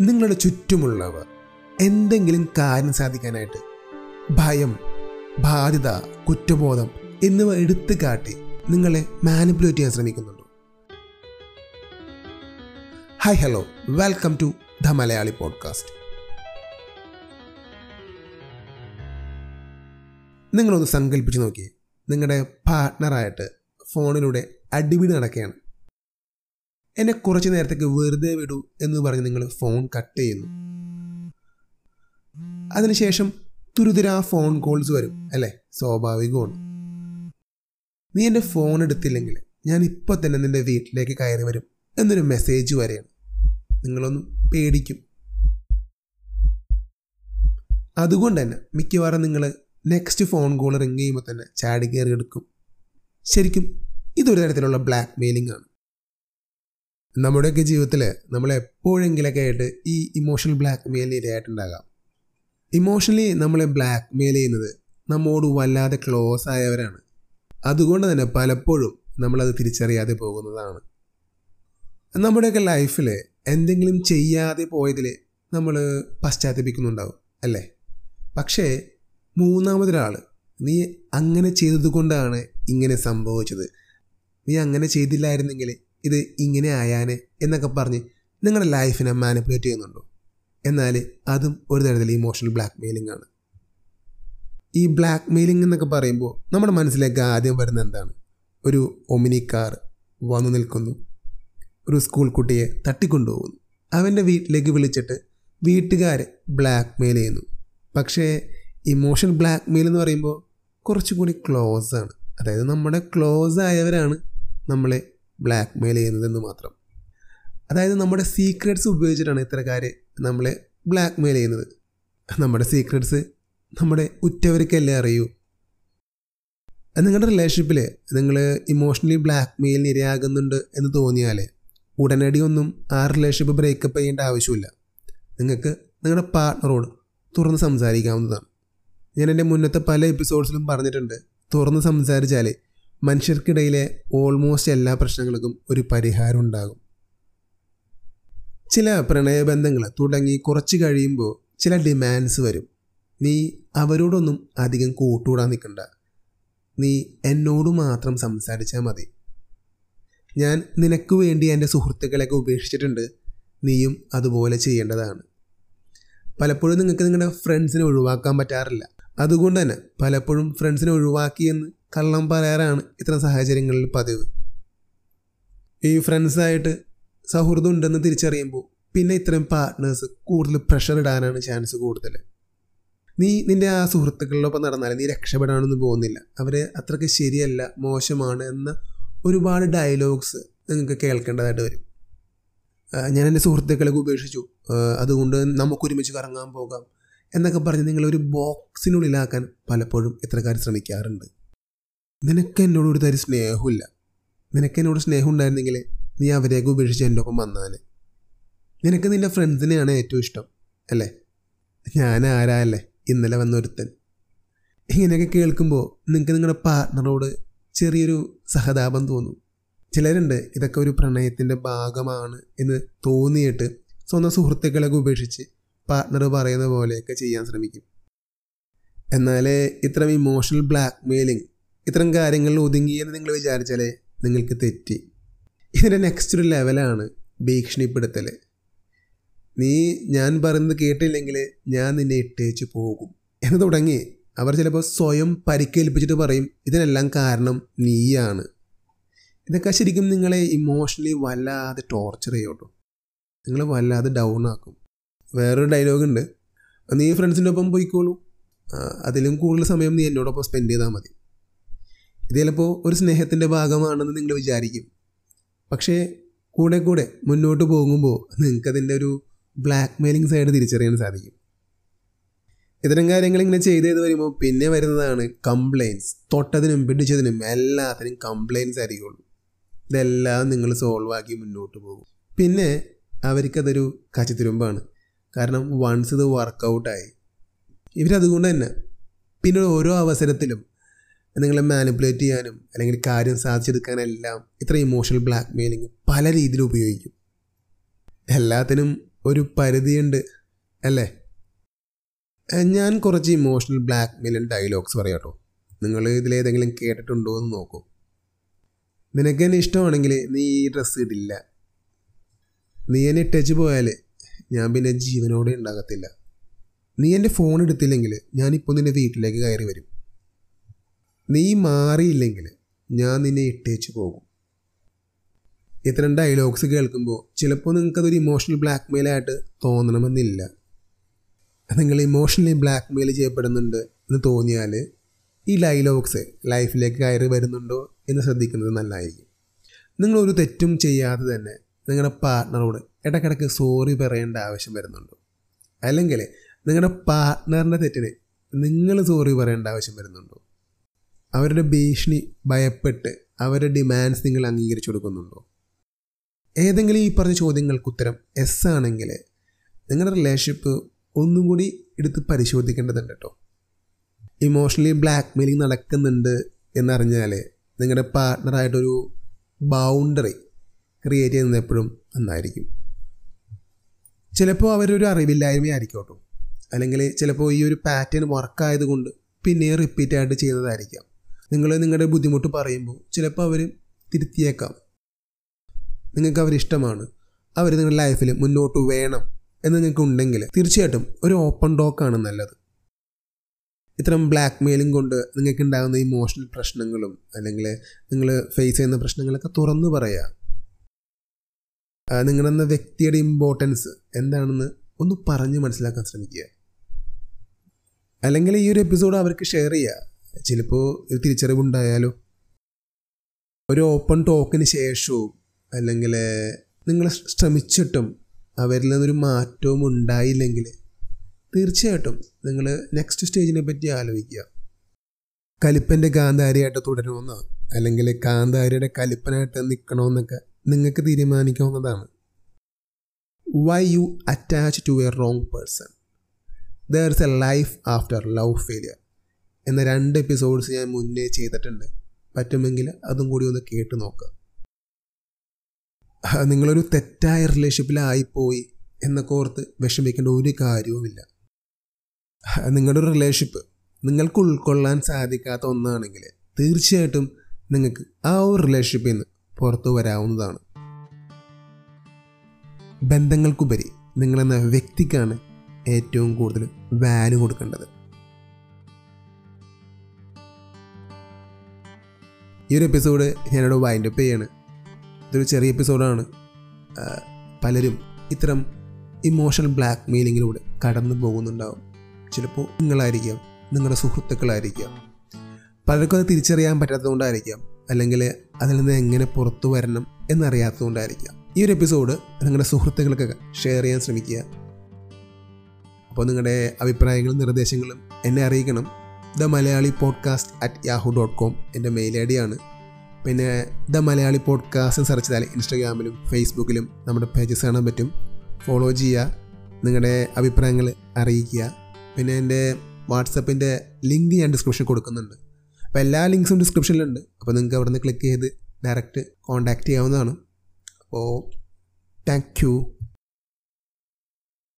നിങ്ങളുടെ ചുറ്റുമുള്ളവർ എന്തെങ്കിലും കാര്യം സാധിക്കാനായിട്ട് ഭയം ബാധ്യത കുറ്റബോധം എന്നിവ എടുത്തു കാട്ടി നിങ്ങളെ മാനിപ്പുലേറ്റ് ചെയ്യാൻ ശ്രമിക്കുന്നുണ്ടോ. Hi hello welcome to the Malayali podcast നിങ്ങളൊന്ന് സങ്കല്പിച്ച് നോക്കിയേ. നിങ്ങളുടെ പാർട്ട്ണറായിട്ട് ഫോണിലൂടെ അടിപിടി നടക്കുകയാണ്. എന്നെ കുറച്ച് നേരത്തേക്ക് വെറുതെ വിടൂ എന്ന് പറഞ്ഞ് നിങ്ങൾ ഫോൺ കട്ട് ചെയ്യുന്നു. അതിനുശേഷം തുരുതുരാ ഫോൺ കോൾസ് വരും അല്ലേ? സ്വാഭാവികമാണ്. നീ എന്റെ ഫോൺ എടുത്തില്ലെങ്കിൽ ഞാൻ ഇപ്പോൾ തന്നെ നിന്റെ വീട്ടിലേക്ക് കയറി വരും എന്നൊരു മെസ്സേജ് വരെയാണ്. നിങ്ങളൊന്നും പേടിക്കും. അതുകൊണ്ട് തന്നെ മിക്കവാറും നിങ്ങൾ നെക്സ്റ്റ് ഫോൺ കോൾ റിങ് ചെയ്യുമ്പോൾ തന്നെ ചാടി കയറി എടുക്കും. ശരിക്കും ഇതൊരു തരത്തിലുള്ള ബ്ലാക്ക് മെയിലിംഗ് ആണ്. നമ്മുടെയൊക്കെ ജീവിതത്തിൽ നമ്മൾ എപ്പോഴെങ്കിലൊക്കെ ആയിട്ട് ഈ ഇമോഷണൽ ബ്ലാക്ക് മെയിൽ ഇരയായിട്ടുണ്ടാകാം. ഇമോഷണലി നമ്മളെ ബ്ലാക്ക് മെയിൽ ചെയ്യുന്നത് നമ്മോട് വല്ലാതെ ക്ലോസ് ആയവരാണ്. അതുകൊണ്ട് തന്നെ പലപ്പോഴും നമ്മളത് തിരിച്ചറിയാതെ പോകുന്നതാണ്. നമ്മുടെയൊക്കെ ലൈഫിൽ എന്തെങ്കിലും ചെയ്യാതെ പോയതിൽ നമ്മൾ പശ്ചാത്തപിക്കുന്നുണ്ടാവും അല്ലേ? പക്ഷേ മൂന്നാമതൊരാൾ നീ അങ്ങനെ ചെയ്തതുകൊണ്ടാണ് ഇങ്ങനെ സംഭവിച്ചത്. നീ അങ്ങനെ ചെയ്തില്ലായിരുന്നെങ്കിൽ ഇത് ഇങ്ങനെ ആയാനെ എന്നൊക്കെ പറഞ്ഞ് നിങ്ങളുടെ ലൈഫിനെ മാനിപ്പുലേറ്റ് ചെയ്യുന്നുണ്ടോ? എന്നാൽ അതും ഒരു തരത്തിൽ ഇമോഷണൽ ബ്ലാക്ക് മെയിലിംഗ് ആണ്. ഈ ബ്ലാക്ക് മെയിലിംഗ് എന്നൊക്കെ പറയുമ്പോൾ നമ്മുടെ മനസ്സിലേക്ക് ആദ്യം വരുന്ന എന്താണ്? ഒരു ഒമിനി കാർ വന്നു നിൽക്കുന്നു. ഒരു സ്കൂൾ കുട്ടിയെ തട്ടിക്കൊണ്ടുപോകുന്നു. അവന്റെ വീട്ടിലേക്ക് വിളിച്ചിട്ട് വീട്ടുകാർ ബ്ലാക്ക് മെയിൽ ചെയ്യുന്നു. പക്ഷേ ഇമോഷൻ ബ്ലാക്ക് മെയിൽ എന്ന് പറയുമ്പോൾ കുറച്ചുകൂടി ക്ലോസ് ആണ്. അതായത് നമ്മുടെ ക്ലോസ് ആയവരാണ് നമ്മളെ ബ്ലാക്ക് മെയിൽ ചെയ്യുന്നതെന്ന് മാത്രം. അതായത് നമ്മുടെ സീക്രട്സ് ഉപയോഗിച്ചിട്ടാണ് ഇത്തരക്കാർ നമ്മളെ ബ്ലാക്ക് മെയിൽ ചെയ്യുന്നത്. നമ്മുടെ സീക്രട്സ് നമ്മുടെ ഉറ്റവർക്കല്ലേ അറിയൂ. നിങ്ങളുടെ റിലേഷൻഷിപ്പിൽ നിങ്ങൾ ഇമോഷണലി ബ്ലാക്ക് മെയിലിന് ഇരയാകുന്നുണ്ട് എന്ന് തോന്നിയാൽ ഉടനടി ഒന്നും ആ റിലേഷൻഷിപ്പ് ബ്രേക്കപ്പ് ചെയ്യേണ്ട ആവശ്യമില്ല. നിങ്ങൾക്ക് നിങ്ങളുടെ പാർട്ട്ണറോട് തുറന്ന് സംസാരിക്കാവുന്നതാണ്. ഞാൻ എന്റെ മുന്നത്തെ പല എപ്പിസോഡ്സിലും പറഞ്ഞിട്ടുണ്ട്. തുറന്ന് സംസാരിച്ചാൽ മനുഷ്യർക്കിടയിലെ ഓൾമോസ്റ്റ് എല്ലാ പ്രശ്നങ്ങൾക്കും ഒരു പരിഹാരം ഉണ്ടാകും ചില പ്രണയബന്ധങ്ങൾ തുടങ്ങി കുറച്ച് കഴിയുമ്പോൾ ചില ഡിമാൻഡ്സ് വരും. നീ അവരോടൊന്നും അധികം കൂട്ടുകൂടാൻ നിൽക്കണ്ട. നീ എന്നോട് മാത്രം സംസാരിച്ചാൽ മതി. ഞാൻ നിനക്ക് വേണ്ടി എന്റെ സുഹൃത്തുക്കളെയൊക്കെ ഉപേക്ഷിച്ചിട്ടുണ്ട്. നീയും അതുപോലെ ചെയ്യേണ്ടതാണ്. പലപ്പോഴും നിങ്ങൾക്ക് നിങ്ങളുടെ ഫ്രണ്ട്സിനെ ഒഴിവാക്കാൻ പറ്റാറില്ല. അതുകൊണ്ട് തന്നെ പലപ്പോഴും ഫ്രണ്ട്സിനെ ഒഴിവാക്കിയെന്ന് കള്ളം പറയാറാണ് ഇത്തരം സാഹചര്യങ്ങളിൽ പതിവ്. ഈ ഫ്രണ്ട്സായിട്ട് സൗഹൃദം ഉണ്ടെന്ന് തിരിച്ചറിയുമ്പോൾ പിന്നെ ഇത്തരം പാർട്ട്നേഴ്സ് കൂടുതൽ പ്രഷർ ഇടാനാണ് ചാൻസ് കൂടുതൽ. നീ നിന്റെ ആ സുഹൃത്തുക്കളിലൊപ്പം നടന്നാൽ നീ രക്ഷപ്പെടാനൊന്നും പോകുന്നില്ല. അവർ അത്രയ്ക്ക് ശരിയല്ല മോശമാണ് എന്ന ഒരുപാട് ഡയലോഗ്സ് നിങ്ങൾക്ക് കേൾക്കേണ്ടതായിട്ട് വരും. ഞാൻ എന്റെ സുഹൃത്തുക്കളെ ഉപേക്ഷിച്ചു. അതുകൊണ്ട് നമുക്കൊരുമിച്ച് കറങ്ങാൻ പോകാം എന്നൊക്കെ പറഞ്ഞ് നിങ്ങളൊരു ബോക്സിനുള്ളിലാക്കാൻ പലപ്പോഴും ഇത്രക്കാർ ശ്രമിക്കാറുണ്ട്. നിനക്ക് എന്നോട് ഒരു തരി സ്നേഹമില്ല നിനക്ക് എന്നോട് സ്നേഹം ഉണ്ടായിരുന്നെങ്കിൽ നീ അവരെയൊക്കെ ഉപേക്ഷിച്ച് എന്റെ ഒപ്പം വന്നാനെ നിനക്ക് നിന്റെ ഫ്രണ്ട്സിനെയാണ് ഏറ്റവും ഇഷ്ടം അല്ലേ? ഞാൻ ആരാ അല്ലേ? ഇന്നലെ വന്നൊരുത്തൻ ഇങ്ങനെയൊക്കെ കേൾക്കുമ്പോൾ നിങ്ങൾക്ക് നിങ്ങളുടെ പാർട്ട്ണറോട് ചെറിയൊരു സഹതാപം തോന്നും. ചിലരുണ്ട് ഇതൊക്കെ ഒരു പ്രണയത്തിന്റെ ഭാഗമാണ് എന്ന് തോന്നിയിട്ട് സ്വന്തം സുഹൃത്തുക്കളൊക്കെ ഉപേക്ഷിച്ച് പാർട്ട്ണർ പറയുന്ന പോലെയൊക്കെ ചെയ്യാൻ ശ്രമിക്കും. എന്നാൽ ഇത്തരം ഇമോഷണൽ ബ്ലാക്ക് മെയിലിംഗ് ഇത്തരം കാര്യങ്ങളിൽ ഒതുങ്ങിയെന്ന് നിങ്ങൾ വിചാരിച്ചാൽ നിങ്ങൾക്ക് തെറ്റി. ഇതിന്റെ നെക്സ്റ്റ് ഒരു ലെവലാണ് ഭീഷണിപ്പെടുത്തൽ. നീ ഞാൻ പറയുന്നത് കേട്ടില്ലെങ്കിൽ ഞാൻ നിന്നെ ഇട്ടേച്ച് പോകും. എന്ന് തുടങ്ങി. അവർ ചിലപ്പോൾ സ്വയം പരിക്കേൽപ്പിച്ചിട്ട് പറയും ഇതിനെല്ലാം കാരണം നീയാണ്. ഇതൊക്കെ ശരിക്കും നിങ്ങളെ ഇമോഷണലി വല്ലാതെ ടോർച്ചർ ചെയ്യോട്ടോ നിങ്ങൾ വല്ലാതെ ഡൗൺ ആക്കും. വേറൊരു ഡയലോഗ് ഉണ്ട്. നീ ഫ്രണ്ട്സിന്റെ ഒപ്പം പോയിക്കോളൂ. അതിലും കൂടുതൽ സമയം നീ എന്നോടൊപ്പം സ്പെൻഡ് ചെയ്താൽ മതി. ഇത് ചിലപ്പോൾ ഒരു സ്നേഹത്തിന്റെ ഭാഗമാണെന്ന് നിങ്ങൾ വിചാരിക്കും. പക്ഷേ കൂടെ കൂടെ മുന്നോട്ട് പോകുമ്പോൾ നിങ്ങൾക്കതിന്റെ ഒരു ബ്ലാക്ക് മെയിലിംഗ് സൈഡ് തിരിച്ചറിയാൻ സാധിക്കും. ഇത്തരം കാര്യങ്ങൾ ഇങ്ങനെ ചെയ്ത് ചെയ്ത് വരുമ്പോൾ പിന്നെ വരുന്നതാണ് കംപ്ലയിൻസ് തൊട്ടതിനും പിടിച്ചതിനും എല്ലാത്തിനും കംപ്ലയിൻസ് ആയിരിക്കുള്ളൂ. ഇതെല്ലാം നിങ്ങൾ സോൾവ് ആക്കി മുന്നോട്ട് പോകും. പിന്നെ അവർക്കതൊരു കച്ചിത്തുരുമ്പാണ് കാരണം വൺസ് ഇത് വർക്കൗട്ടായി ഇവരതുകൊണ്ട് തന്നെ പിന്നെ ഓരോ അവസരത്തിലും നിങ്ങളെ മാനിപ്പുലേറ്റ് ചെയ്യാനും അല്ലെങ്കിൽ കാര്യം സാധിച്ചെടുക്കാനെല്ലാം ഇത്ര ഇമോഷണൽ ബ്ലാക്ക് മെയിലിംഗ് പല രീതിയിൽ ഉപയോഗിക്കും. എല്ലാത്തിനും ഒരു പരിധിയുണ്ട് അല്ലേ? ഞാൻ കുറച്ച് ഇമോഷണൽ ബ്ലാക്ക് മെയിലിൻ ഡയലോഗ്സ് പറയാം കേട്ടോ. നിങ്ങൾ ഇതിലേതെങ്കിലും കേട്ടിട്ടുണ്ടോ എന്ന് നോക്കൂ. നിനക്ക് എന്നെ ഇഷ്ടമാണെങ്കിൽ നീ ഈ ഡ്രസ്സ് ഇടില്ല. നീ എന്നെ ഇട്ടേച്ച് പോയാൽ ഞാൻ പിന്നെ ജീവനോടെ ഉണ്ടാകത്തില്ല. നീ എന്റെ ഫോൺ എടുത്തില്ലെങ്കിൽ ഞാനിപ്പോൾ നിന്റെ വീട്ടിലേക്ക് കയറി വരും. നീ മാറിയില്ലെങ്കിൽ ഞാൻ നിന്നെ ഇട്ടേച്ചു പോകും. ഇത്തരം ഡയലോഗ്സ് കേൾക്കുമ്പോൾ ചിലപ്പോൾ നിങ്ങൾക്കതൊരു ഇമോഷണൽ ബ്ലാക്ക് മെയിലായിട്ട് തോന്നണമെന്നില്ല. നിങ്ങൾ ഇമോഷണലി ബ്ലാക്ക് മെയിൽ ചെയ്യപ്പെടുന്നുണ്ട് എന്ന് തോന്നിയാൽ ഈ ഡയലോഗ്സ് ലൈഫിലേക്ക് കയറി വരുന്നുണ്ടോ എന്ന് ശ്രദ്ധിക്കുന്നത് നല്ലതായിരിക്കും. നിങ്ങളൊരു തെറ്റും ചെയ്യാതെ തന്നെ നിങ്ങളുടെ പാർട്ട്ണറോട് ഇടയ്ക്കിടയ്ക്ക് സോറി പറയേണ്ട ആവശ്യം വരുന്നുണ്ടോ? അല്ലെങ്കിൽ നിങ്ങളുടെ പാർട്ട്ണറിന്റെ തെറ്റിന് നിങ്ങൾ സോറി പറയേണ്ട ആവശ്യം വരുന്നുണ്ടോ? അവരുടെ ഭീഷണി ഭയപ്പെട്ട് അവരുടെ ഡിമാൻഡ്സ് നിങ്ങൾ അംഗീകരിച്ചു കൊടുക്കുന്നുണ്ടോ? ഏതെങ്കിലും ഈ പറഞ്ഞ ചോദ്യങ്ങൾക്ക് ഉത്തരം എസ് ആണെങ്കിൽ നിങ്ങളുടെ റിലേഷൻഷിപ്പ് ഒന്നും കൂടി എടുത്ത് പരിശോധിക്കേണ്ടതുണ്ട് കേട്ടോ ഇമോഷണലി ബ്ലാക്ക് മെയിലിംഗ് നടക്കുന്നുണ്ട് എന്നറിഞ്ഞാൽ നിങ്ങളുടെ പാർട്ട്ണറായിട്ടൊരു ബൗണ്ടറി ക്രിയേറ്റ് ചെയ്യുന്നത് എപ്പോഴും നന്നായിരിക്കും. ചിലപ്പോൾ അവരൊരു അറിവില്ലായ്മയായിരിക്കും കേട്ടോ അല്ലെങ്കിൽ ചിലപ്പോൾ ഈ ഒരു പാറ്റേൺ വർക്കായതുകൊണ്ട് പിന്നെയും റിപ്പീറ്റ് ആയിട്ട് ചെയ്യുന്നതായിരിക്കാം. നിങ്ങൾ നിങ്ങളുടെ ബുദ്ധിമുട്ട് പറയുമ്പോൾ ചിലപ്പോൾ അവർ തിരുത്തിയേക്കാം. നിങ്ങൾക്ക് അവരിഷ്ടമാണ് അവർ നിങ്ങളുടെ ലൈഫിൽ മുന്നോട്ട് വേണം എന്ന് നിങ്ങൾക്ക് ഉണ്ടെങ്കിൽ തീർച്ചയായിട്ടും ഒരു ഓപ്പൺ ടോക്കാണ് നല്ലത്. ഇത്തരം ബ്ലാക്ക് മെയിലും കൊണ്ട് നിങ്ങൾക്ക് ഉണ്ടാകുന്ന ഇമോഷണൽ പ്രശ്നങ്ങളും അല്ലെങ്കിൽ നിങ്ങൾ ഫേസ് ചെയ്യുന്ന പ്രശ്നങ്ങളൊക്കെ തുറന്നു പറയുക നിങ്ങളെന്ന വ്യക്തിയുടെ ഇമ്പോർട്ടൻസ് എന്താണെന്ന് ഒന്ന് പറഞ്ഞ് മനസ്സിലാക്കാൻ ശ്രമിക്കുക. അല്ലെങ്കിൽ ഈ ഒരു എപ്പിസോഡ് അവർക്ക് ഷെയർ ചെയ്യുക ചിലപ്പോൾ ഒരു തിരിച്ചറിവുണ്ടായാലോ? ഒരു ഓപ്പൺ ടോക്കിന് ശേഷവും അല്ലെങ്കിൽ നിങ്ങൾ ശ്രമിച്ചിട്ടും അവരിൽ നിന്നൊരു മാറ്റവും ഉണ്ടായില്ലെങ്കിൽ തീർച്ചയായിട്ടും നിങ്ങൾ നെക്സ്റ്റ് സ്റ്റേജിനെ പറ്റി ആലോചിക്കുക. കലിപ്പന്റെ കാന്താരിയായിട്ട് തുടരുമെന്നോ? അല്ലെങ്കിൽ കാന്താരിയുടെ കലിപ്പനായിട്ട് നിൽക്കണമെന്നൊക്കെ നിങ്ങൾക്ക് തീരുമാനിക്കാവുന്നതാണ്. Why you attach to a wrong person there is a life after love failure എന്ന രണ്ട് എപ്പിസോഡ്സ് ഞാൻ മുന്നേ ചെയ്തിട്ടുണ്ട്. പറ്റുമെങ്കിൽ അതും കൂടി ഒന്ന് കേട്ട് നോക്കുക നിങ്ങളൊരു തെറ്റായ റിലേഷൻഷിപ്പിലായിപ്പോയി എന്നൊക്കെ ഓർത്ത് വിഷമിക്കേണ്ട ഒരു കാര്യവുമില്ല. നിങ്ങളുടെ ഒരു റിലേഷൻഷിപ്പ് നിങ്ങൾക്ക് ഉൾക്കൊള്ളാൻ സാധിക്കാത്ത ഒന്നാണെങ്കിൽ തീർച്ചയായിട്ടും നിങ്ങൾക്ക് ആ ഒരു റിലേഷൻഷിപ്പിൽ നിന്ന് പുറത്തു വരാവുന്നതാണ്. ബന്ധങ്ങൾക്കുപരി നിങ്ങളെന്ന വ്യക്തിക്കാണ് ഏറ്റവും കൂടുതൽ വാല്യൂ കൊടുക്കേണ്ടത്. ഈ ഒരു എപ്പിസോഡ് ഞാനിവിടെ വൈൻഡപ്പ് ചെയ്യാണ്. ഇതൊരു ചെറിയ എപ്പിസോഡാണ് പലരും ഇത്തരം ഇമോഷണൽ ബ്ലാക്ക് മെയിലിങ്ങിലൂടെ കടന്നു പോകുന്നുണ്ടാവും. ചിലപ്പോൾ നിങ്ങളായിരിക്കാം നിങ്ങളുടെ സുഹൃത്തുക്കളായിരിക്കാം. പലർക്കും അത് തിരിച്ചറിയാൻ പറ്റാത്തതുകൊണ്ടായിരിക്കാം. അല്ലെങ്കിൽ അതിൽ നിന്ന് എങ്ങനെ പുറത്തു വരണം എന്നറിയാത്തതുകൊണ്ടായിരിക്കാം. ഈ ഒരു എപ്പിസോഡ് നിങ്ങളുടെ സുഹൃത്തുക്കൾക്കൊക്കെ ഷെയർ ചെയ്യാൻ ശ്രമിക്കുക. അപ്പോൾ നിങ്ങളുടെ അഭിപ്രായങ്ങളും നിർദ്ദേശങ്ങളും എന്നെ അറിയിക്കണം. The Malayali podcast at Yahoo dot com എന്റെ മെയിൽ ഐ ഡിയാണ് പിന്നെ ദ മലയാളി പോഡ്കാസ്റ്റ് സെർച്ച് ചെയ്താൽ ഇൻസ്റ്റാഗ്രാമിലും ഫേസ്ബുക്കിലും നമ്മുടെ പേജസ് കാണാൻ പറ്റും. ഫോളോ ചെയ്യുക നിങ്ങളുടെ അഭിപ്രായങ്ങൾ അറിയിക്കുക. പിന്നെ എന്റെ വാട്സപ്പിന്റെ ലിങ്ക് ഞാൻ ഡിസ്ക്രിപ്ഷൻ കൊടുക്കുന്നുണ്ട്. അപ്പോൾ എല്ലാ ലിങ്ക്സും ഡിസ്ക്രിപ്ഷനിലുണ്ട് അപ്പോൾ നിങ്ങൾക്ക് അവിടെ നിന്ന് ക്ലിക്ക് ചെയ്ത് ഡയറക്റ്റ് കോൺടാക്റ്റ് ചെയ്യാവുന്നതാണ്. അപ്പോൾ താങ്ക് യു